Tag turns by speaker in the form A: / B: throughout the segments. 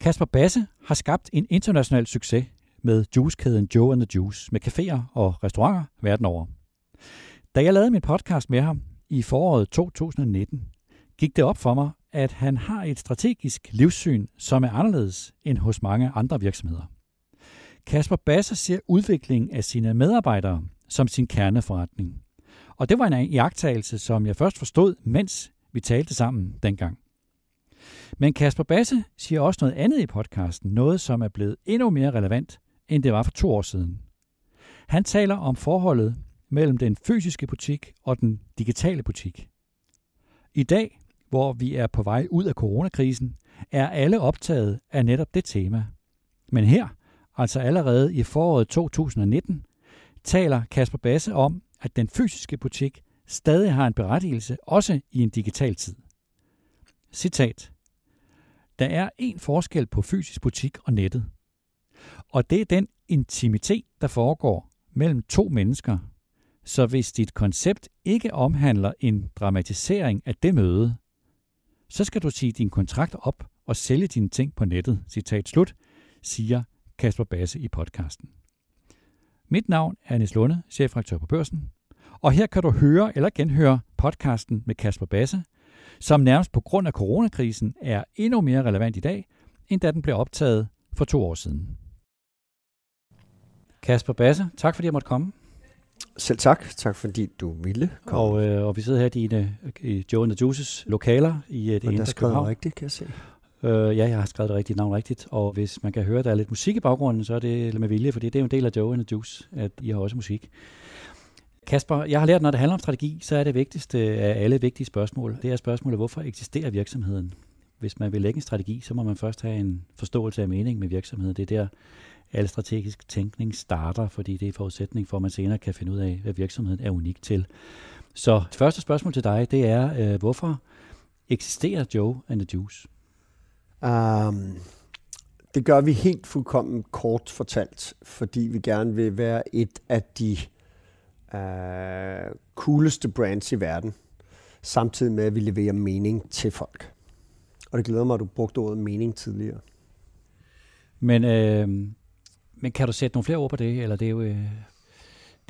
A: Kasper Basse har skabt en international succes med juicekæden Joe and the Juice med caféer og restauranter verden over. Da jeg lavede min podcast med ham i foråret 2019, gik det op for mig, at han har et strategisk livssyn, som er anderledes end hos mange andre virksomheder. Kasper Basse ser udviklingen af sine medarbejdere som sin kerneforretning. Og det var en iagtagelse, som jeg først forstod, mens vi talte sammen dengang. Men Kasper Basse siger også noget andet i podcasten, noget som er blevet endnu mere relevant, end det var for to år siden. Han taler om forholdet mellem den fysiske butik og den digitale butik. I dag, hvor vi er på vej ud af coronakrisen, er alle optaget af netop det tema. Men her, altså allerede i foråret 2019, taler Kasper Basse om, at den fysiske butik stadig har en berettigelse, også i en digital tid. Citat. Der er en forskel på fysisk butik og nettet. Og det er den intimitet, der foregår mellem to mennesker. Så hvis dit koncept ikke omhandler en dramatisering af det møde, så skal du sige din kontrakt op og sælge dine ting på nettet, citat slut, siger Kasper Basse i podcasten. Mit navn er Anis Lunde, chefredaktør på Børsen, og her kan du høre eller genhøre podcasten med Kasper Basse, som nærmest på grund af coronakrisen er endnu mere relevant i dag, end da den blev optaget for to år siden. Kasper Basse, tak fordi jeg måtte komme.
B: Selv tak. Tak fordi du ville komme.
A: Og, øh, og vi sidder her i, dine, i Joe and the Juices lokaler i øh, det indre
B: København. rigtigt, kan jeg se.
A: Øh, ja, jeg har skrevet det rigtige navn rigtigt, og hvis man kan høre, at der er lidt musik i baggrunden, så er det med vilje, fordi det er jo en del af Joe and the Juice, at I har også musik. Kasper, jeg har lært, når det handler om strategi, så er det vigtigste af alle vigtige spørgsmål, det er spørgsmålet, hvorfor eksisterer virksomheden? Hvis man vil lægge en strategi, så må man først have en forståelse af mening med virksomheden. Det er der, al strategisk tænkning starter, fordi det er forudsætning for, at man senere kan finde ud af, hvad virksomheden er unik til. Så første spørgsmål til dig, det er, øh, hvorfor eksisterer Joe and the Juice?
B: Um, det gør vi helt fuldkommen kort fortalt, fordi vi gerne vil være et af de uh, cooleste brands i verden, samtidig med, at vi leverer mening til folk. Og det glæder mig, at du brugte ordet mening tidligere.
A: Men, øh, men kan du sætte nogle flere ord på det, eller det er jo... Øh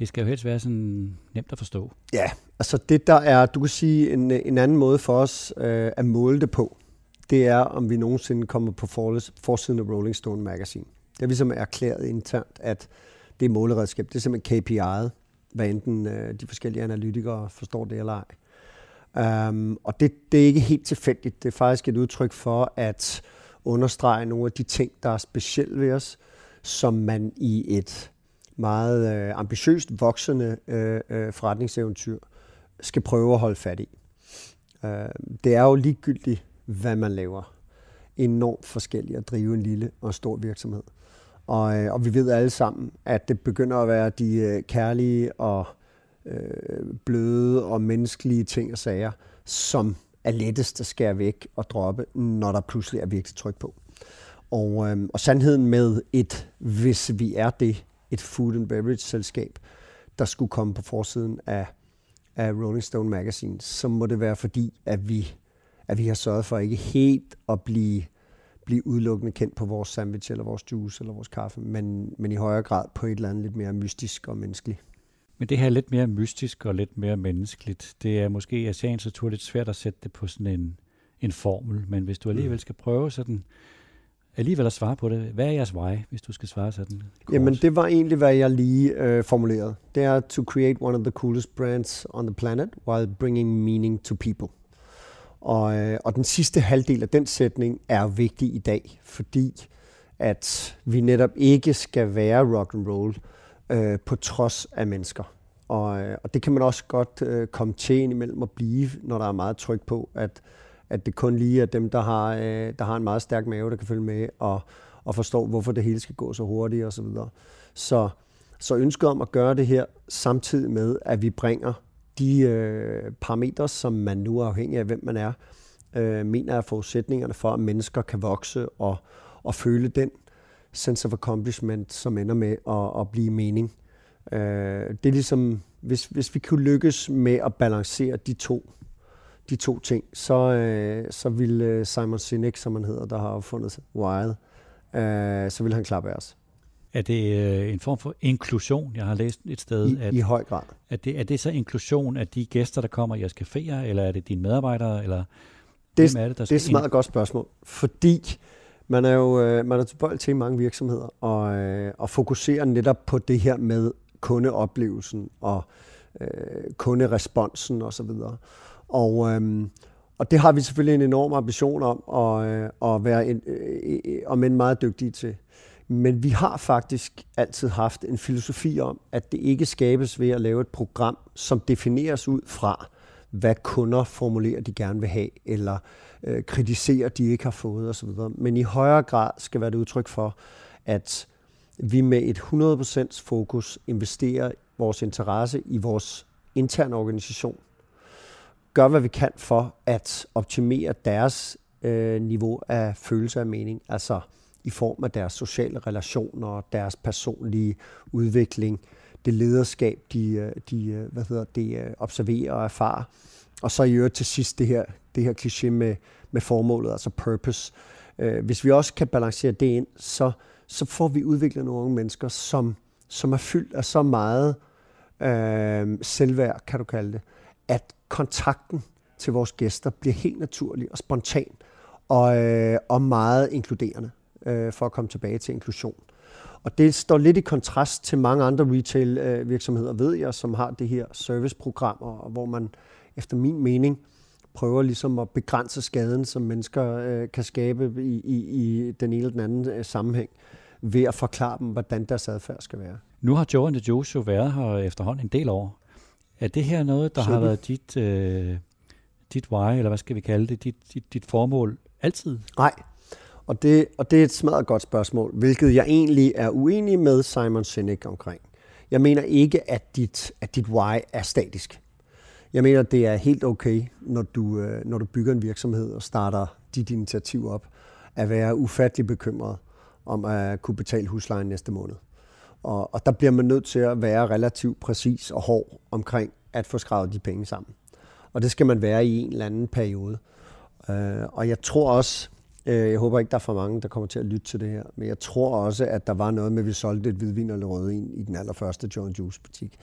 A: det skal jo helst være sådan nemt at forstå.
B: Ja, altså det der er, du kan sige, en, en anden måde for os øh, at måle det på, det er, om vi nogensinde kommer på forsiden af Rolling Stone Magazine. Det er ligesom erklæret internt, at det er måleredskab. Det er simpelthen KPI'et, hvad enten øh, de forskellige analytikere forstår det eller ej. Um, og det, det er ikke helt tilfældigt. Det er faktisk et udtryk for at understrege nogle af de ting, der er specielle ved os, som man i et meget øh, ambitiøst voksende øh, øh, forretningseventyr skal prøve at holde fat i. Øh, det er jo ligegyldigt, hvad man laver. Enormt forskelligt at drive en lille og stor virksomhed. Og, øh, og vi ved alle sammen, at det begynder at være de øh, kærlige og øh, bløde og menneskelige ting og sager, som er lettest at skære væk og droppe, når der pludselig er virkelig tryk på. Og, øh, og sandheden med et, hvis vi er det, et food and beverage selskab, der skulle komme på forsiden af, af Rolling Stone Magazine, så må det være fordi, at vi at vi har sørget for ikke helt at blive, blive udelukkende kendt på vores sandwich, eller vores juice, eller vores kaffe, men, men i højere grad på et eller andet lidt mere mystisk og menneskeligt.
A: Men det her lidt mere mystisk og lidt mere menneskeligt, det er måske af sagens natur lidt svært at sætte det på sådan en, en formel, men hvis du mm. alligevel skal prøve sådan alligevel at svare på det, hvad er jeres why, hvis du skal svare sådan
B: kort? Jamen det var egentlig, hvad jeg lige øh, formulerede. Det er to create one of the coolest brands on the planet while bringing meaning to people. Og, øh, og den sidste halvdel af den sætning er vigtig i dag, fordi at vi netop ikke skal være rock and roll øh, på trods af mennesker. Og, øh, og det kan man også godt øh, komme til imellem at blive, når der er meget tryk på, at, at det kun lige er dem, der har, øh, der har en meget stærk mave, der kan følge med og, og forstå, hvorfor det hele skal gå så hurtigt osv. Så, så, så ønsket om at gøre det her samtidig med, at vi bringer de øh, parametre, som man nu er afhængig af, hvem man er, øh, mener er forudsætningerne for, at mennesker kan vokse og, og føle den sense of accomplishment, som ender med at, at blive mening. Øh, det er ligesom, hvis, hvis vi kunne lykkes med at balancere de to, de to ting, så, øh, så vil øh, Simon Sinek, som han hedder, der har opfundet Wild, øh, så vil han klappe af os.
A: Er det øh, en form for inklusion? Jeg har læst et sted,
B: I,
A: at,
B: I høj grad.
A: Er det, er det så inklusion af de gæster, der kommer i jeres caféer, eller er det dine medarbejdere, eller
B: det,
A: hvem er det, der
B: det er et meget godt spørgsmål, fordi man er jo øh, man er tilbøjelig til i mange virksomheder og, øh, og fokuserer netop på det her med kundeoplevelsen og øh, kunderesponsen osv. Og, øh, og det har vi selvfølgelig en enorm ambition om at, øh, at være en, øh, om en meget dygtige til. Men vi har faktisk altid haft en filosofi om, at det ikke skabes ved at lave et program, som defineres ud fra, hvad kunder formulerer, de gerne vil have, eller øh, kritiserer, de ikke har fået osv. Men i højere grad skal være det udtryk for, at vi med et 100% fokus investerer vores interesse i vores interne organisation, gør hvad vi kan for at optimere deres øh, niveau af følelse af mening, altså i form af deres sociale relationer, deres personlige udvikling, det lederskab, de, øh, de øh, hvad hedder det, øh, observerer og erfarer. Og så i øvrigt til sidst det her, det her kliché med, med formålet, altså purpose. Hvis vi også kan balancere det ind, så, så får vi udviklet nogle unge mennesker, som, som er fyldt af så meget øh, selvværd, kan du kalde det, at kontakten til vores gæster bliver helt naturlig og spontan og, øh, og meget inkluderende øh, for at komme tilbage til inklusion. Og det står lidt i kontrast til mange andre retail øh, virksomheder, ved jeg, som har det her serviceprogrammer, hvor man efter min mening prøver ligesom at begrænse skaden, som mennesker øh, kan skabe i, i, i den ene eller den anden øh, sammenhæng, ved at forklare dem, hvordan deres adfærd skal være.
A: Nu har Joe and the Juice jo været her efterhånden en del år. Er det her noget, der 17. har været dit, øh, dit why, eller hvad skal vi kalde det, dit, dit, dit formål altid?
B: Nej, og det, og det er et smadret godt spørgsmål, hvilket jeg egentlig er uenig med Simon Sinek omkring. Jeg mener ikke, at dit, at dit why er statisk. Jeg mener, det er helt okay, når du, øh, når du bygger en virksomhed og starter dit initiativ op, at være ufattelig bekymret om at kunne betale huslejen næste måned. Og, og der bliver man nødt til at være relativt præcis og hård omkring at få skrevet de penge sammen. Og det skal man være i en eller anden periode. Øh, og jeg tror også, Øh, jeg håber ikke, der er for mange, der kommer til at lytte til det her, men jeg tror også, at der var noget med, at vi solgte et hvidvin eller rødvin i den allerførste John Juice butik.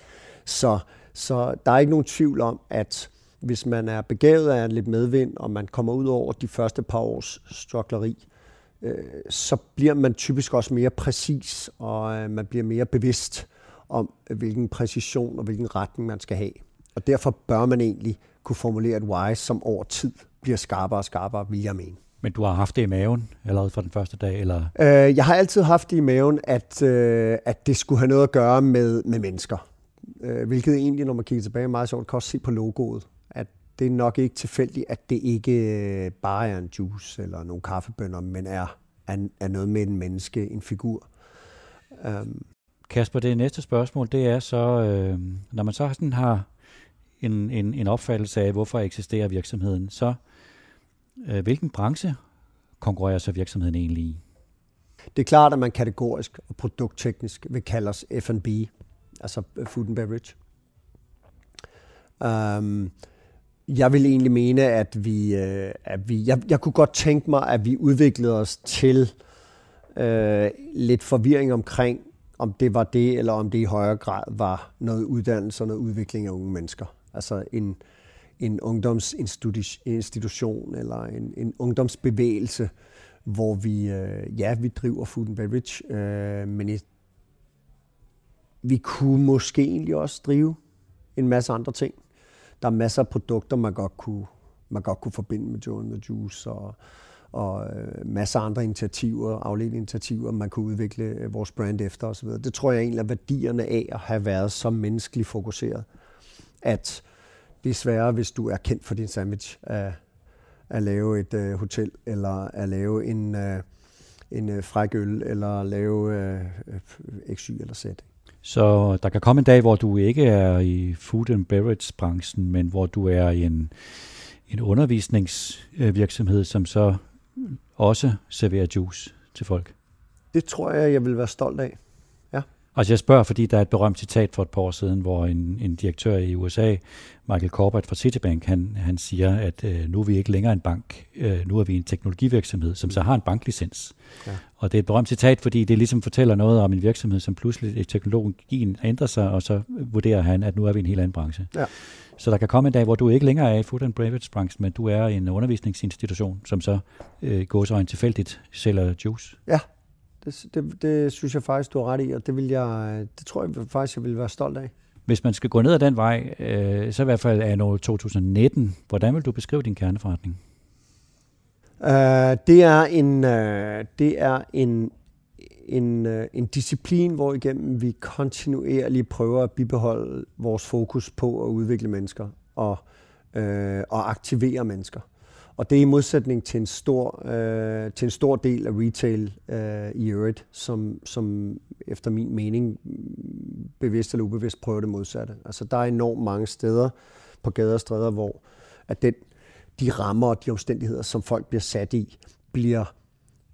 B: Så, så der er ikke nogen tvivl om, at hvis man er begavet af lidt medvind, og man kommer ud over de første par års strukleri, øh, så bliver man typisk også mere præcis, og øh, man bliver mere bevidst om, hvilken præcision og hvilken retning man skal have. Og derfor bør man egentlig kunne formulere et why, som over tid bliver skarpere og skarpere, vil jeg mene.
A: Men du har haft det i maven allerede fra den første dag? Eller?
B: Øh, jeg har altid haft det i maven, at, øh, at det skulle have noget at gøre med, med mennesker. Øh, hvilket egentlig, når man kigger tilbage, meget sjovt, kan også se på logoet. At det er nok ikke tilfældigt, at det ikke øh, bare er en juice eller nogle kaffebønner, men er, er, er noget med en menneske, en figur.
A: Um. Kasper, det næste spørgsmål, det er så, øh, når man så sådan har en, en, en opfattelse af, hvorfor eksisterer virksomheden, så øh, Øh, hvilken branche konkurrerer så virksomheden egentlig i?
B: Det er klart, at man kategorisk og produktteknisk vil kalde os F&B, altså øh, food and beverage. Um, jeg vil egentlig mene, at vi, øh, at vi jeg, jeg kunne godt tænke mig, at vi udviklede os til øh, lidt forvirring omkring, om det var det, eller om det i højere grad var noget uddannelse og noget udvikling af unge mennesker. Altså en, en ungdomsinstitution eller en, en ungdomsbevægelse, hvor vi, øh, ja, vi driver food and beverage, øh, men et, vi kunne måske egentlig også drive en masse andre ting. Der er masser af produkter, man godt kunne, man godt kunne forbinde med Joe and the Juice, og, og øh, masser af andre initiativer, afledte initiativer, man kunne udvikle øh, vores brand efter osv. Det tror jeg egentlig er værdierne af at have været så menneskeligt fokuseret, at det er sværere, hvis du er kendt for din sandwich, at, at lave et øh, hotel, eller at lave en, øh, en øh, fræk øl, eller lave øh, XY eller Z.
A: Så der kan komme en dag, hvor du ikke er i food and beverage branchen, men hvor du er i en, en undervisningsvirksomhed, som så også serverer juice til folk.
B: Det tror jeg, jeg vil være stolt af.
A: Altså jeg spørger, fordi der er et berømt citat for et par år siden, hvor en, en direktør i USA, Michael Corbett fra Citibank, han, han siger, at øh, nu er vi ikke længere en bank, øh, nu er vi en teknologivirksomhed, som så har en banklicens. Ja. Og det er et berømt citat, fordi det ligesom fortæller noget om en virksomhed, som pludselig teknologien ændrer sig, og så vurderer han, at nu er vi en helt anden branche. Ja. Så der kan komme en dag, hvor du ikke længere er i food and beverage branchen, men du er en undervisningsinstitution, som så øh, går så en tilfældigt sælger juice.
B: Ja, det, det, det synes jeg faktisk, du har ret i, og det, vil jeg, det tror jeg faktisk, jeg vil være stolt af.
A: Hvis man skal gå ned ad den vej, øh, så i hvert fald er noget 2019, hvordan vil du beskrive din kerneforretning?
B: Uh, det er en, uh, det er en, en, uh, en disciplin, hvor igennem vi kontinuerligt prøver at bibeholde vores fokus på at udvikle mennesker og, uh, og aktivere mennesker. Og det er i modsætning til en stor, øh, til en stor del af retail øh, i øvrigt, som, som efter min mening bevidst eller ubevidst prøver det modsatte. Altså der er enormt mange steder på gader og stræder, hvor at den, de rammer og de omstændigheder, som folk bliver sat i, bliver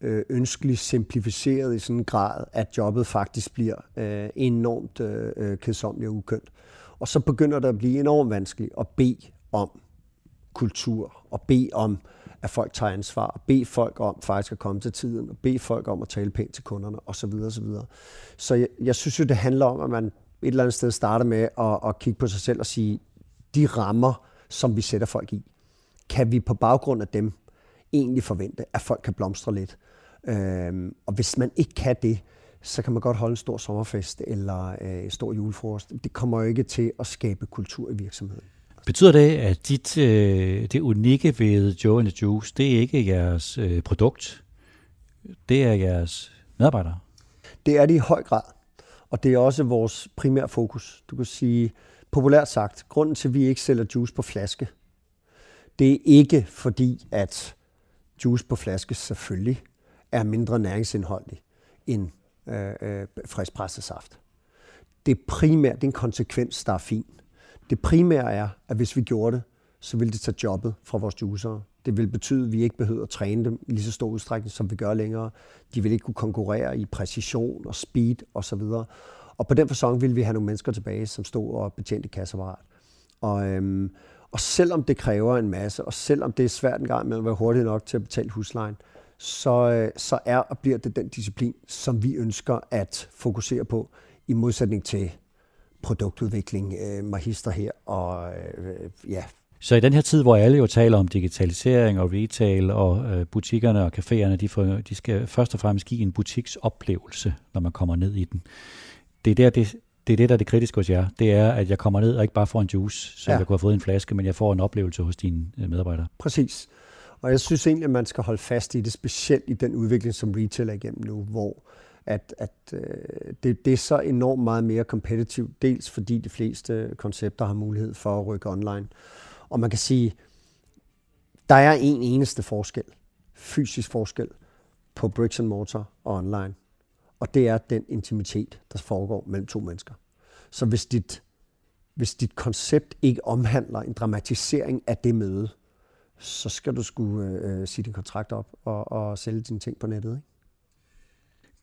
B: øh, ønskeligt simplificeret i sådan en grad, at jobbet faktisk bliver øh, enormt øh, øh kedsomligt og ukønt. Og så begynder det at blive enormt vanskeligt at bede om kultur og bede om, at folk tager ansvar, og bede folk om faktisk at komme til tiden, og bede folk om at tale pænt til kunderne, osv. osv. Så jeg, jeg synes jo, det handler om, at man et eller andet sted starter med at, at kigge på sig selv og sige, de rammer, som vi sætter folk i, kan vi på baggrund af dem egentlig forvente, at folk kan blomstre lidt. Øhm, og hvis man ikke kan det, så kan man godt holde en stor sommerfest eller øh, en stor julefrokost. Det kommer jo ikke til at skabe kultur i virksomheden.
A: Betyder det, at dit, øh, det unikke ved Joe and the Juice, det er ikke jeres øh, produkt, det er jeres medarbejdere?
B: Det er det i høj grad, og det er også vores primære fokus. Du kan sige, populært sagt, grunden til, at vi ikke sælger juice på flaske, det er ikke fordi, at juice på flaske selvfølgelig er mindre næringsindholdig end øh, øh, friskpresset saft. Det er primært en konsekvens, der er fin. Det primære er, at hvis vi gjorde det, så ville det tage jobbet fra vores juicere. Det vil betyde, at vi ikke behøver at træne dem i lige så stor udstrækning, som vi gør længere. De vil ikke kunne konkurrere i præcision og speed osv. Og, og på den fasong ville vi have nogle mennesker tilbage, som stod og betjente kasseapparat. Og, øhm, og selvom det kræver en masse, og selvom det er svært en gang med at være hurtig nok til at betale huslejen, så, øh, så er og bliver det den disciplin, som vi ønsker at fokusere på, i modsætning til produktudvikling, øh, magister her, og øh, ja.
A: Så i den her tid, hvor alle jo taler om digitalisering og retail, og øh, butikkerne og caféerne, de, får, de skal først og fremmest give en butiksoplevelse, når man kommer ned i den. Det er der, det, det er det, der er det kritiske hos jer. Det er, at jeg kommer ned og ikke bare får en juice, som ja. jeg kunne have fået en flaske, men jeg får en oplevelse hos dine øh, medarbejdere.
B: Præcis. Og jeg synes egentlig, at man skal holde fast i det, specielt i den udvikling, som retail er igennem nu, hvor at, at øh, det, det er så enormt meget mere kompetitivt, dels fordi de fleste koncepter har mulighed for at rykke online. Og man kan sige, der er en eneste forskel, fysisk forskel, på bricks and mortar og online. Og det er den intimitet, der foregår mellem to mennesker. Så hvis dit, hvis dit koncept ikke omhandler en dramatisering af det møde, så skal du skulle øh, øh sige din kontrakt op og, og sælge dine ting på nettet. Ikke?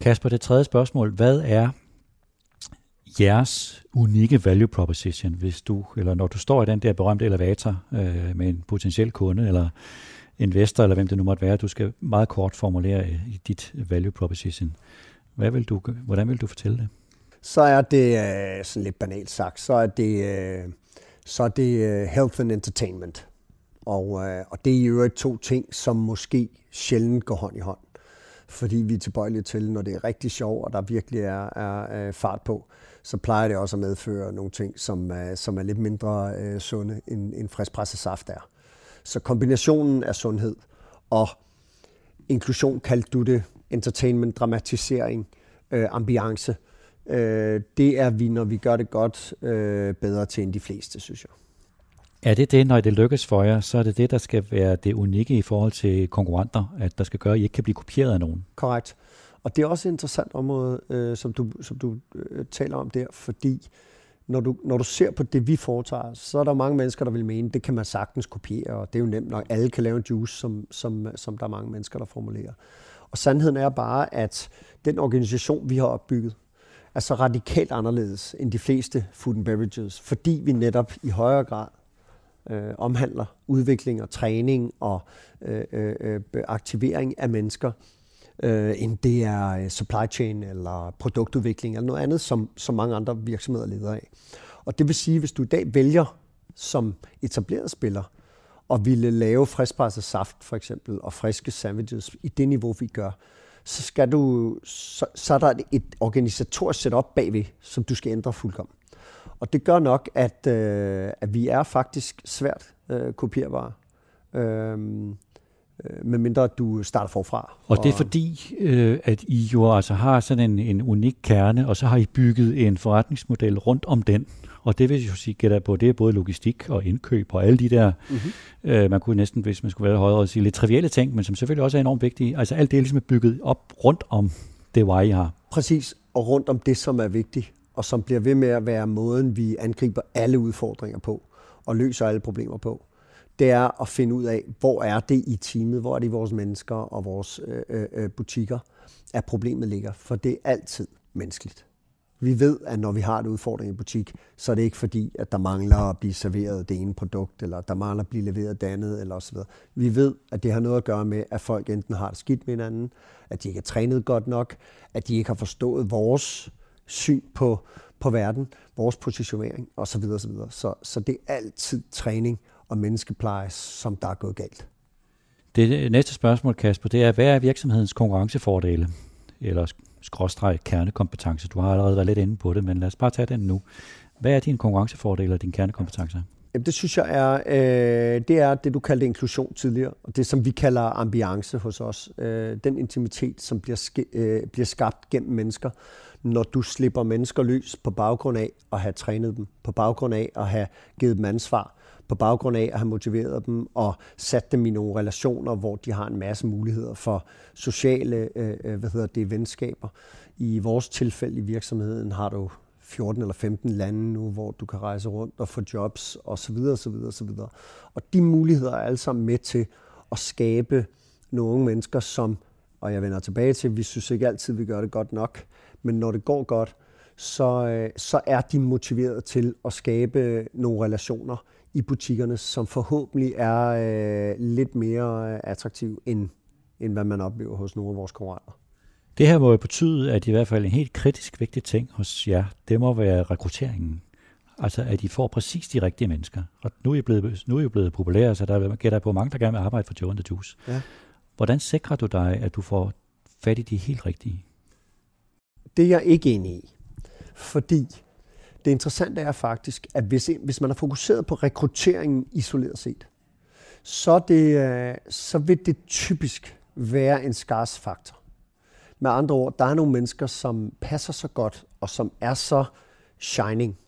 A: Kasper, det tredje spørgsmål. Hvad er jeres unikke value proposition, hvis du, eller når du står i den der berømte elevator øh, med en potentiel kunde, eller investor, eller hvem det nu måtte være, du skal meget kort formulere øh, i dit value proposition. Hvad vil du, hvordan vil du fortælle det?
B: Så er det, øh, sådan lidt banalt sagt, så er det, øh, så er det health and entertainment. Og, og det er jo to ting, som måske sjældent går hånd i hånd fordi vi er tilbøjelige til, når det er rigtig sjovt, og der virkelig er, er, fart på, så plejer det også at medføre nogle ting, som, er, som er lidt mindre øh, sunde, end, end friskpresset saft er. Så kombinationen af sundhed og inklusion, kaldte du det, entertainment, dramatisering, øh, ambiance, øh, det er vi, når vi gør det godt, øh, bedre til end de fleste, synes jeg.
A: Er det det, når det lykkes for jer, så er det det, der skal være det unikke i forhold til konkurrenter, at der skal gøre, at I ikke kan blive kopieret af nogen?
B: Korrekt. Og det er også et interessant område, øh, som du, som du øh, taler om der, fordi når du, når du ser på det, vi foretager, så er der mange mennesker, der vil mene, det kan man sagtens kopiere, og det er jo nemt nok. Alle kan lave en juice, som, som, som der er mange mennesker, der formulerer. Og sandheden er bare, at den organisation, vi har opbygget, er så radikalt anderledes end de fleste food and beverages, fordi vi netop i højere grad øh, omhandler udvikling og træning og øh, øh, øh, aktivering af mennesker, øh, end det er øh, supply chain eller produktudvikling eller noget andet, som, som mange andre virksomheder leder af. Og det vil sige, hvis du i dag vælger som etableret spiller og ville lave friskpresset saft for eksempel og friske sandwiches i det niveau, vi gør, så, skal du, så, så er der et organisatorisk setup bagved, som du skal ændre fuldkommen. Og det gør nok, at, øh, at vi er faktisk svært øh, kopierbare. Øh, medmindre du starter forfra.
A: Og, og det er fordi, øh, at I jo altså har sådan en, en unik kerne, og så har I bygget en forretningsmodel rundt om den. Og det vil jeg jo sige, gætter på, det er både logistik og indkøb og alle de der, mm-hmm. øh, man kunne næsten, hvis man skulle være højere, sige lidt trivielle ting, men som selvfølgelig også er enormt vigtige. Altså alt det er ligesom bygget op rundt om det why, I har.
B: Præcis, og rundt om det, som er vigtigt, og som bliver ved med at være måden, vi angriber alle udfordringer på, og løser alle problemer på det er at finde ud af, hvor er det i teamet, hvor er det i vores mennesker og vores øh, øh, øh butikker, at problemet ligger. For det er altid menneskeligt. Vi ved, at når vi har en udfordring i butik, så er det ikke fordi, at der mangler at blive serveret det ene produkt, eller der mangler at blive leveret det andet, eller osv. Vi ved, at det har noget at gøre med, at folk enten har det skidt med hinanden, at de ikke er trænet godt nok, at de ikke har forstået vores syn på, på verden, vores positionering osv. osv. Så, så det er altid træning og menneskepleje, som der er gået galt.
A: Det næste spørgsmål, Kasper, det er, hvad er virksomhedens konkurrencefordele? Eller skråstreg kernekompetence. Du har allerede været lidt inde på det, men lad os bare tage den nu. Hvad er din konkurrencefordele og din kernekompetence?
B: Jamen, det synes jeg er, øh, det er det, du kaldte inklusion tidligere, og det, som vi kalder ambiance hos os. Øh, den intimitet, som bliver, sk- øh, bliver skabt gennem mennesker, når du slipper mennesker løs på baggrund af at have trænet dem, på baggrund af at have givet dem ansvar, på baggrund af at have motiveret dem og sat dem i nogle relationer, hvor de har en masse muligheder for sociale øh, øh hvad hedder det, venskaber. I vores tilfælde i virksomheden har du 14 eller 15 lande nu, hvor du kan rejse rundt og få jobs osv. osv. osv. Og de muligheder er alle sammen med til at skabe nogle unge mennesker, som, og jeg vender tilbage til, vi synes ikke altid, vi gør det godt nok, men når det går godt, så, øh, så er de motiveret til at skabe nogle relationer i butikkerne, som forhåbentlig er øh, lidt mere øh, attraktiv end, end hvad man oplever hos nogle af vores konkurrenter.
A: Det her må jo betyde, at i hvert fald en helt kritisk vigtig ting hos jer, det må være rekrutteringen. Altså, at I får præcis de rigtige mennesker. Og nu er I blevet, nu er I blevet populære, så der gætter på mange, der gerne vil arbejde for Joe the Juice. Ja. Hvordan sikrer du dig, at du får fat i de helt rigtige?
B: Det er jeg ikke enig i. Fordi det interessante er faktisk, at hvis, hvis man er fokuseret på rekrutteringen isoleret set, så, det, øh, så vil det typisk være en skars faktor. Med andre ord, der er nogle mennesker, som passer så godt, og som er så shining,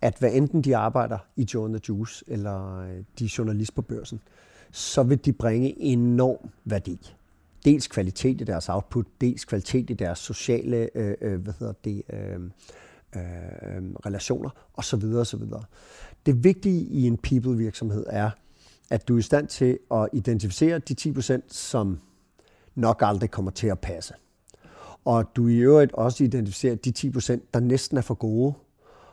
B: at hvad enten de arbejder i Joe the Juice, eller øh, de er journalist på børsen, så vil de bringe enorm værdi. Dels kvalitet i deres output, dels kvalitet i deres sociale øh, øh hvad hedder det, øh, øh, relationer osv. osv. Det vigtige i en people-virksomhed er, at du er i stand til at identificere de 10%, som nok aldrig kommer til at passe. Og du i øvrigt også identificerer de 10%, der næsten er for gode,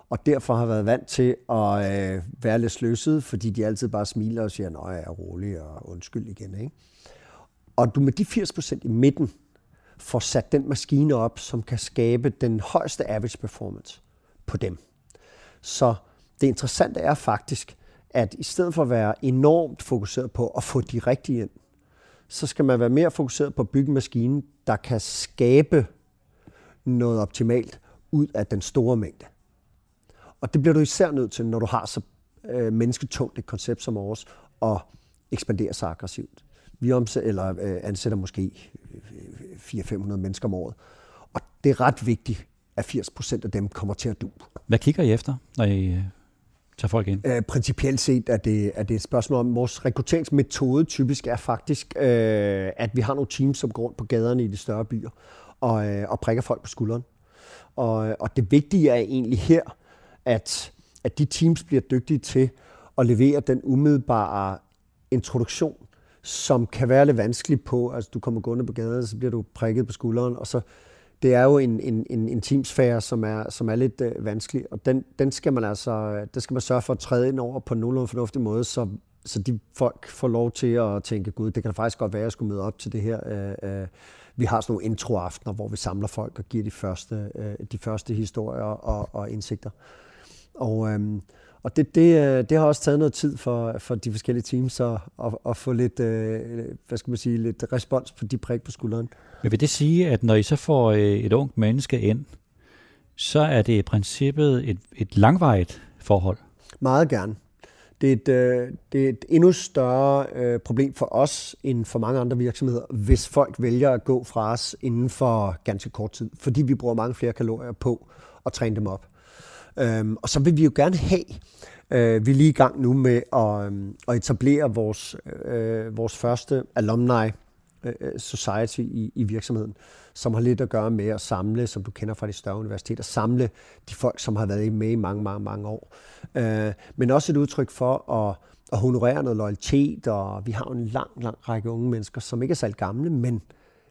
B: og derfor har været vant til at øh, være lidt sløset, fordi de altid bare smiler og siger, at jeg er rolig og undskyld igen. Ikke? Og du med de 80% i midten, får sat den maskine op, som kan skabe den højeste average performance på dem. Så det interessante er faktisk, at i stedet for at være enormt fokuseret på at få de rigtige ind, så skal man være mere fokuseret på at bygge maskinen, der kan skabe noget optimalt ud af den store mængde. Og det bliver du især nødt til, når du har så øh, mennesketungt et koncept som vores, og ekspandere sig aggressivt. Vi omsætter, eller, øh, ansætter måske 400-500 mennesker om året. Og det er ret vigtigt, at 80 procent af dem kommer til at du.
A: Hvad kigger I efter, når I øh, tager folk ind?
B: Øh, principielt set er det, er det et spørgsmål om, vores rekrutteringsmetode typisk er faktisk, øh, at vi har nogle teams, som går rundt på gaderne i de større byer og, øh, og prikker folk på skulderen. Og, og det vigtige er egentlig her, at, at de teams bliver dygtige til at levere den umiddelbare introduktion som kan være lidt vanskelig på, altså du kommer gående på gaden, så bliver du prikket på skulderen, og så det er jo en, en, en, en teamsfære, som er, som er lidt øh, vanskelig, og den, den skal man altså, øh, der skal man sørge for at træde ind over på en nogenlunde fornuftig måde, så, så de folk får lov til at tænke, gud, det kan faktisk godt være, at jeg skulle møde op til det her. Øh, øh. Vi har sådan nogle introaftener, hvor vi samler folk og giver de første, øh, de første historier og, og indsigter. Og, øh, og det, det, øh, det har også taget noget tid for, for de forskellige teams at, at, at få lidt, øh, hvad skal man sige, lidt respons på de prik på skulderen.
A: Men vil det sige, at når I så får øh, et ungt menneske ind, så er det i princippet et, et langvarigt forhold?
B: Meget gerne. Det er et, det er et endnu større problem for os end for mange andre virksomheder, hvis folk vælger at gå fra os inden for ganske kort tid, fordi vi bruger mange flere kalorier på at træne dem op. Øhm, og så vil vi jo gerne have, øh, vi er lige i gang nu med at, øh, at etablere vores, øh, vores første alumni øh, øh, society i, i virksomheden, som har lidt at gøre med at samle, som du kender fra de større universiteter, samle de folk, som har været med i mange, mange, mange år. Øh, men også et udtryk for at, at honorere noget loyalitet, og vi har en lang, lang række unge mennesker, som ikke er særlig gamle, men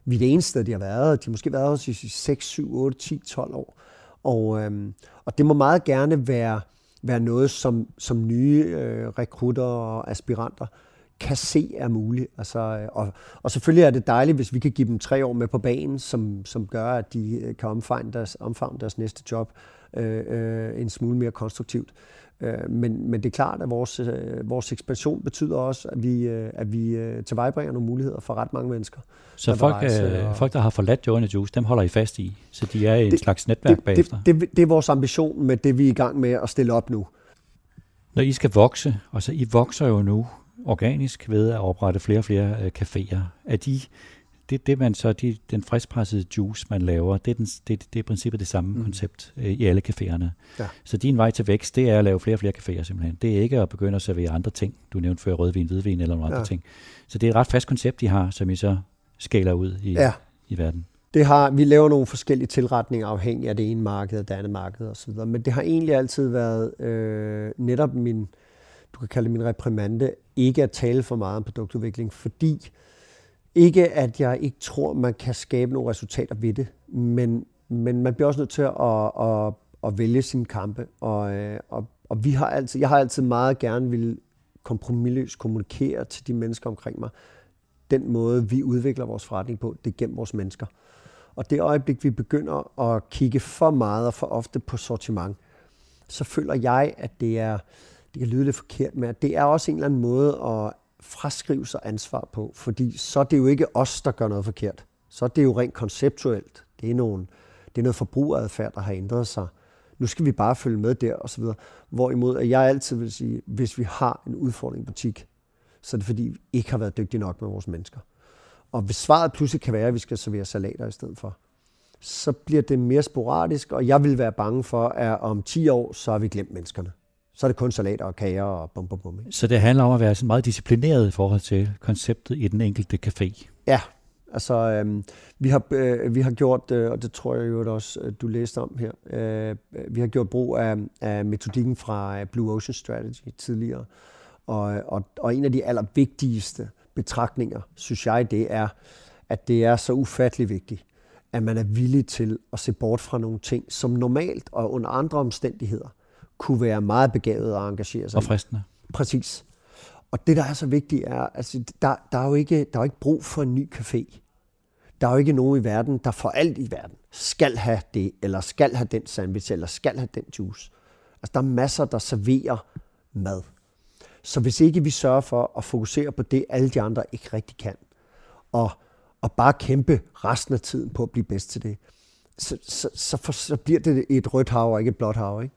B: vi er det eneste de har været. De har måske været hos i 6, 7, 8, 10, 12 år. Og, øhm, og det må meget gerne være, være noget, som, som nye øh, rekrutter og aspiranter kan se er muligt. Altså, øh, og, og selvfølgelig er det dejligt, hvis vi kan give dem tre år med på banen, som, som gør, at de øh, kan omfavne deres, omfavne deres næste job øh, øh, en smule mere konstruktivt. Øh, men, men det er klart, at vores, øh, vores ekspansion betyder også, at vi, øh, at vi tilvejebringer nogle muligheder for ret mange mennesker.
A: Så folk, rejse, og... folk, der har forladt Joanne Juice, dem holder I fast i, så de er i det, en slags netværk
B: det,
A: bagefter?
B: Det, det, det er vores ambition med det, vi er i gang med at stille op nu.
A: Når I skal vokse, og så I vokser jo nu organisk ved at oprette flere og flere caféer, er de det, det man så, de, den friskpressede juice, man laver, det er, den, det, det er i princippet det samme mm. koncept øh, i alle caféerne. Ja. Så din vej til vækst, det er at lave flere og flere caféer simpelthen. Det er ikke at begynde at servere andre ting. Du nævnte før rødvin, hvidvin eller nogle ja. andre ting. Så det er et ret fast koncept, de har, som I så skaler ud i, ja. i verden.
B: Det har, vi laver nogle forskellige tilretninger afhængig af det ene marked og det andet marked osv. Men det har egentlig altid været øh, netop min, du kan kalde det min reprimande, ikke at tale for meget om produktudvikling, fordi ikke, at jeg ikke tror, man kan skabe nogle resultater ved det, men, men man bliver også nødt til at, at, at, at vælge sine kampe. Og, øh, og, og vi har altid, jeg har altid meget gerne vil kompromilløst kommunikere til de mennesker omkring mig. Den måde, vi udvikler vores forretning på, det er gennem vores mennesker. Og det øjeblik, vi begynder at kigge for meget og for ofte på sortiment, så føler jeg, at det er, det kan lyde lidt forkert, men det er også en eller anden måde at fraskrive sig ansvar på, fordi så er det jo ikke os, der gør noget forkert. Så er det jo rent konceptuelt. Det er, nogle, det er noget forbrugeradfærd, der har ændret sig. Nu skal vi bare følge med der, og så videre. Hvorimod at jeg altid vil sige, hvis vi har en udfordring i butik, så er det fordi, vi ikke har været dygtige nok med vores mennesker. Og hvis svaret pludselig kan være, at vi skal servere salater i stedet for, så bliver det mere sporadisk, og jeg vil være bange for, at om 10 år, så har vi glemt menneskerne så er det kun salater og kager og bum, bum, bum.
A: Så det handler om at være sådan meget disciplineret i forhold til konceptet i den enkelte café?
B: Ja, altså øh, vi, har, øh, vi har gjort, øh, og det tror jeg jo også, øh, du læste om her, øh, vi har gjort brug af, af metodikken fra øh, Blue Ocean Strategy tidligere, og, og, og en af de allervigtigste betragtninger, synes jeg, det er, at det er så ufattelig vigtigt, at man er villig til at se bort fra nogle ting, som normalt og under andre omstændigheder kunne være meget begavet og engagere sig
A: Og fristende.
B: Præcis. Og det, der er så vigtigt, er, altså, der, der, er jo ikke, der er jo ikke brug for en ny café. Der er jo ikke nogen i verden, der for alt i verden skal have det, eller skal have den sandwich, eller skal have den juice. Altså, der er masser, der serverer mad. Så hvis ikke vi sørger for at fokusere på det, alle de andre ikke rigtig kan, og, og bare kæmpe resten af tiden på at blive bedst til det, så, så, så, for, så bliver det et rødt hav og ikke et blåt hav. Ikke?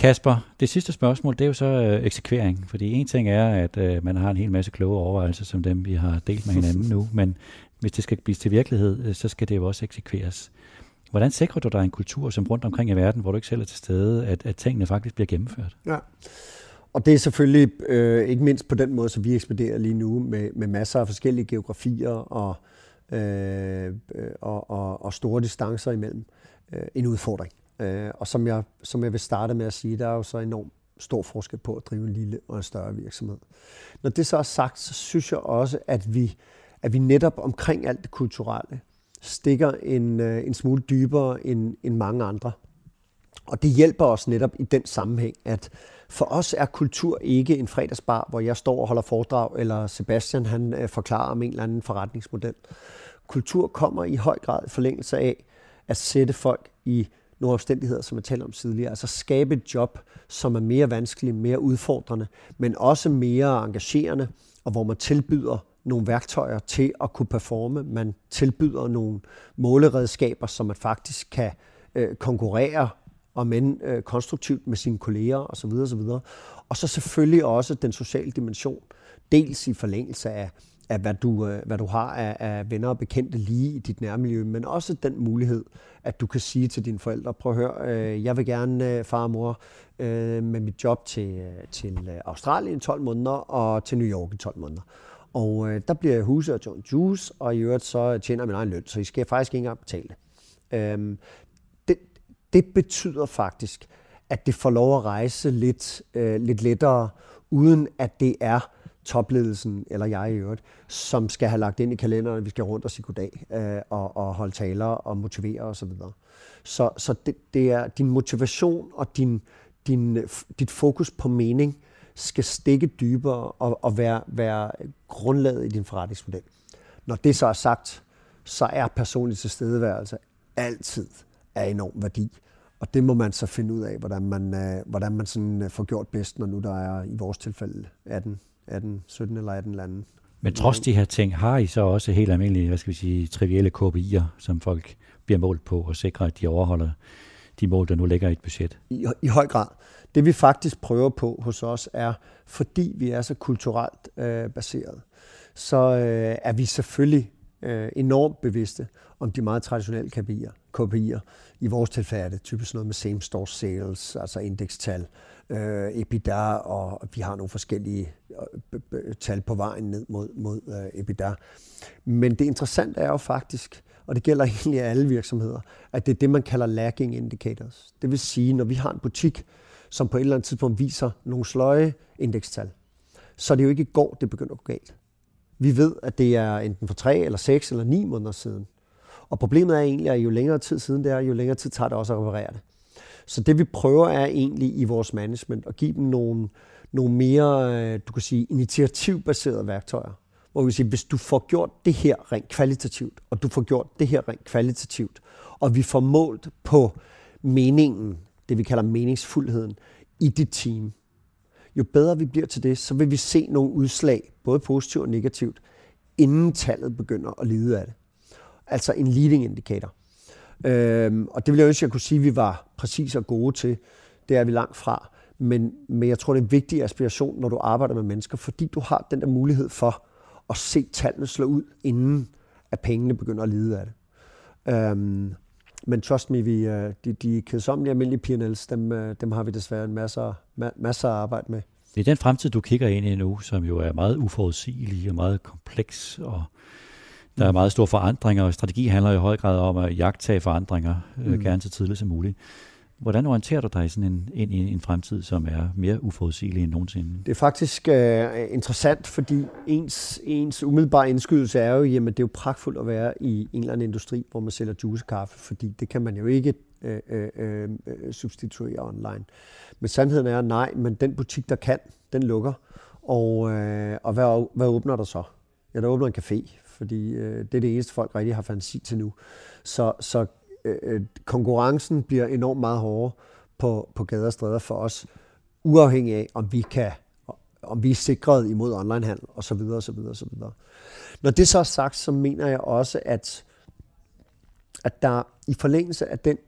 A: Kasper, det sidste spørgsmål, det er jo så øh, eksekvering. Fordi en ting er, at øh, man har en hel masse kloge overvejelser, som dem vi har delt med hinanden nu, men hvis det skal blive til virkelighed, øh, så skal det jo også eksekveres. Hvordan sikrer du dig en kultur, som rundt omkring i verden, hvor du ikke selv er til stede, at, at tingene faktisk bliver gennemført?
B: Ja. Og det er selvfølgelig øh, ikke mindst på den måde, som vi ekspederer lige nu, med, med masser af forskellige geografier og, øh, øh og, og, og store distancer imellem, øh, en udfordring. Øh, og som jeg, som jeg vil starte med at sige, der er jo så enormt stor forskel på at drive en lille og en større virksomhed. Når det så er sagt, så synes jeg også, at vi, at vi netop omkring alt det kulturelle stikker en, øh, en smule dybere end, end mange andre. Og det hjælper os netop i den sammenhæng, at for os er kultur ikke en fredagsbar, hvor jeg står og holder foredrag, eller Sebastian han øh, forklarer om en eller anden forretningsmodel. Kultur kommer i høj grad i forlængelse af at sætte folk i nogle omstændigheder, som jeg talte om tidligere. Altså skabe et job, som er mere vanskeligt, mere udfordrende, men også mere engagerende, og hvor man tilbyder nogle værktøjer til at kunne performe. Man tilbyder nogle måleredskaber, som man faktisk kan øh, konkurrere og men øh, konstruktivt med sine kolleger osv. osv. Og så selvfølgelig også den sociale dimension, dels i forlængelse af, af hvad, du, øh, hvad du har af, af venner og bekendte lige i dit nærmiljø, men også den mulighed, at du kan sige til dine forældre, prøv at høre, øh, jeg vil gerne, øh, far og mor, øh, med mit job til, øh, til øh, Australien i 12 måneder og til New York i 12 måneder. Og øh, der bliver jeg huset og John Juice, og i øvrigt så tjener min egen løn, så I skal faktisk ikke engang betale det. Øhm, det. Det betyder faktisk, at det får lov at rejse lidt, øh, lidt lettere, uden at det er topledelsen, eller jeg i øvrigt, som skal have lagt ind i kalenderen, at vi skal rundt og sige goddag, øh, og, og holde taler og motivere osv. Så, så, så det, det er din motivation og din, din, dit fokus på mening, skal stikke dybere og, og være, være grundlaget i din forretningsmodel. Når det så er sagt, så er personlig tilstedeværelse altid af enorm værdi. Og det må man så finde ud af, hvordan man, øh, hvordan man sådan øh, får gjort bedst, når nu der er i vores tilfælde 18, 18 17 eller 18 lande.
A: Men trods de her ting, har I så også helt almindelige, hvad skal vi sige, trivielle KPI'er, som folk bliver målt på og sikrer, at de overholder de mål, der nu ligger i et budget?
B: I, i høj grad. Det vi faktisk prøver på hos os er, fordi vi er så kulturelt øh, baseret, så øh, er vi selvfølgelig øh, enormt bevidste om de meget traditionelle KPI'er. KPI'er. I vores tilfælde er det typisk noget med same store sales, altså indekstal, øh, EBITDA, og vi har nogle forskellige øh, tal på vejen ned mod, mod øh, EBITDA. Men det interessante er jo faktisk, og det gælder egentlig alle virksomheder, at det er det, man kalder lagging indicators. Det vil sige, når vi har en butik, som på et eller andet tidspunkt viser nogle sløje indekstal, så er det jo ikke i går, det begynder at gå galt. Vi ved, at det er enten for tre eller seks eller ni måneder siden. Og problemet er egentlig, at jo længere tid siden det er, jo længere tid tager det også at reparere det. Så det vi prøver er egentlig i vores management at give dem nogle, nogle mere, øh, du kan sige, initiativbaserede værktøjer. Hvor vi siger, hvis du får gjort det her rent kvalitativt, og du får gjort det her rent kvalitativt, og vi får målt på meningen, det vi kalder meningsfuldheden, i dit team, jo bedre vi bliver til det, så vil vi se nogle udslag, både positivt og negativt, inden tallet begynder at lide af det. Altså en leading indicator. Øhm, og det vil jeg ønske, at jeg kunne sige, at vi var præcis og gode til. Det er vi langt fra. Men, men jeg tror, det er en vigtig aspiration, når du arbejder med mennesker, fordi du har den der mulighed for at se tallene slå ud, inden at pengene begynder at lide af det. Øhm, men trust me, vi, øh, de, de kedsommelige almindelige P&Ls, dem, øh, dem har vi desværre en masse, masser at arbejde med.
A: Det er den fremtid, du kigger ind i nu, som jo er meget uforudsigelig og meget kompleks, og der er meget store forandringer, og strategi handler i høj grad om at jagtage forandringer, øh, mm. gerne så tidligt som muligt. Hvordan orienterer du dig i sådan en, i en fremtid, som er mere uforudsigelig end nogensinde?
B: Det er faktisk uh, interessant, fordi ens, ens umiddelbare indskydelse er jo, jamen det er jo pragtfuldt at være i en eller anden industri, hvor man sælger juicekaffe, fordi det kan man jo ikke uh, uh, uh, substituere online. Men sandheden er, nej, men den butik, der kan, den lukker. Og, uh, og hvad, hvad åbner der så? Ja, der åbner en café, fordi øh, det er det eneste, folk rigtig har fantasi til nu. Så, så øh, øh, konkurrencen bliver enormt meget hårdere på, på gader og stræder for os, uafhængig af, om vi kan om vi er sikret imod onlinehandel og så videre, og så videre, så. Når det så er sagt, så mener jeg også, at, at der i forlængelse af den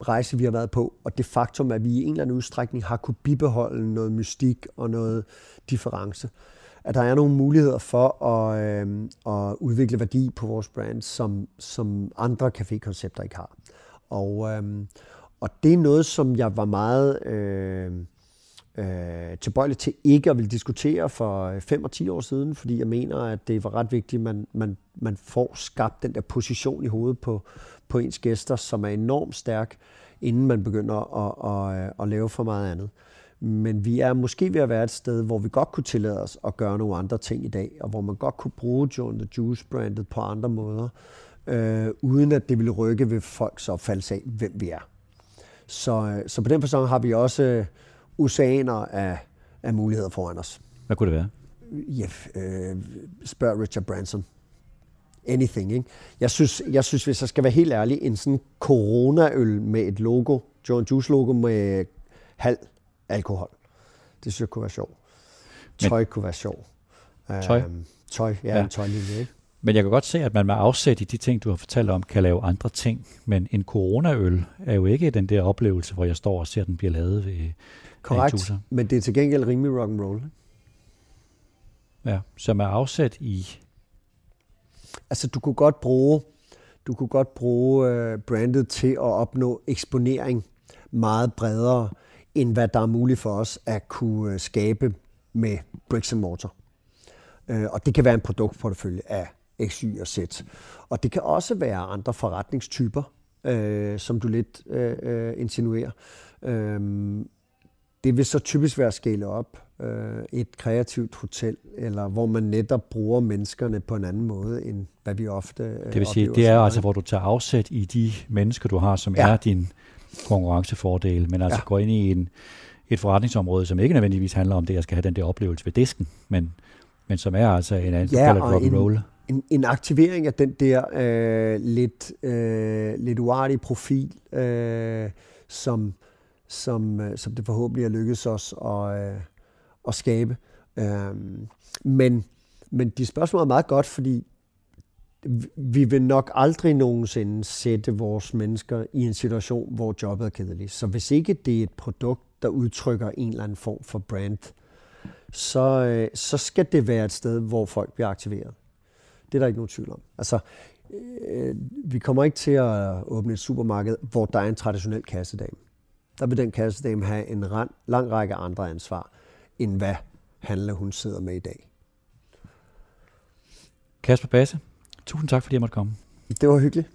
B: rejse, vi har været på, og det faktum, at vi i en eller anden udstrækning har kunne bibeholde noget mystik og noget difference, øh, at der er nogle muligheder for at, øh, at udvikle værdi på vores brand, som, som andre cafékoncepter ikke har. Og, øh, og det er noget, som jeg var meget øh, øh, tilbøjelig til ikke at ville diskutere for øh, 5 og 10 år siden, fordi jeg mener, at det var ret vigtigt, at man, man, man får skabt den der position i hovedet på, på ens gæster, som er enormt stærk, inden man begynder at, at, at, at lave for meget andet. Men vi er måske ved at være et sted, hvor vi godt kunne tillade os at gøre nogle andre ting i dag, og hvor man godt kunne bruge John the Juice brandet på andre måder. øh, uden at det ville rykke ved folks opfattelse af, hvem vi er. Så, øh, så på den person har vi også øh, oceaner af, af muligheder foran os.
A: Hvad kunne det være?
B: Ja, øh, spørg Richard Branson. Anything, ikke? Jeg synes, jeg synes, hvis jeg skal være helt ærlig, en sådan coronaøl med et logo, John Juice logo med halv alkohol, det synes jeg kunne være sjovt. Tøj kunne være sjovt.
A: Tøj?
B: Øhm, tøj, ja, ja. en tøjlinje, ikke?
A: Men jeg kan godt se, at man med afsæt i de ting, du har fortalt om, kan lave andre ting. Men en coronaøl er jo ikke den der oplevelse, hvor jeg står og ser, at den bliver lavet ved
B: Korrekt, men det er til gengæld rimelig rock and roll.
A: Ja, som er afsat i...
B: Altså, du kunne godt bruge, du kunne godt bruge uh, brandet til at opnå eksponering meget bredere, end hvad der er muligt for os at kunne uh, skabe med bricks and mortar. Uh, og det kan være en produktportefølje af X, Y og Z. Og det kan også være andre forretningstyper, uh, som du lidt uh, insinuerer. Uh, det vil så typisk være at scale op øh, et kreativt hotel, eller hvor man netop bruger menneskerne på en anden måde, end hvad vi ofte øh,
A: Det vil sige, det er altså, hvor du tager afsæt i de mennesker, du har, som ja. er din konkurrencefordel, men altså ja. går ind i en, et forretningsområde, som ikke nødvendigvis handler om det, jeg skal have den der oplevelse ved disken, men, men som er altså en anden, ja, rock and roll.
B: En, en aktivering af den der øh, lidt, øh, lidt uartige profil, øh, som, som, øh, som det forhåbentlig er lykkedes os at, øh, at skabe. Øh, men, men de spørgsmål er meget godt, fordi vi vil nok aldrig nogensinde sætte vores mennesker i en situation, hvor jobbet er kedeligt. Så hvis ikke det er et produkt, der udtrykker en eller anden form for brand, så, øh, så skal det være et sted, hvor folk bliver aktiveret. Det er der ikke nogen tvivl om. Altså, øh, vi kommer ikke til at åbne et supermarked, hvor der er en traditionel kassedame der vil den kassedame have en lang række andre ansvar, end hvad handler hun sidder med i dag.
A: Kasper Basse, tusind tak fordi jeg måtte komme.
B: Det var hyggeligt.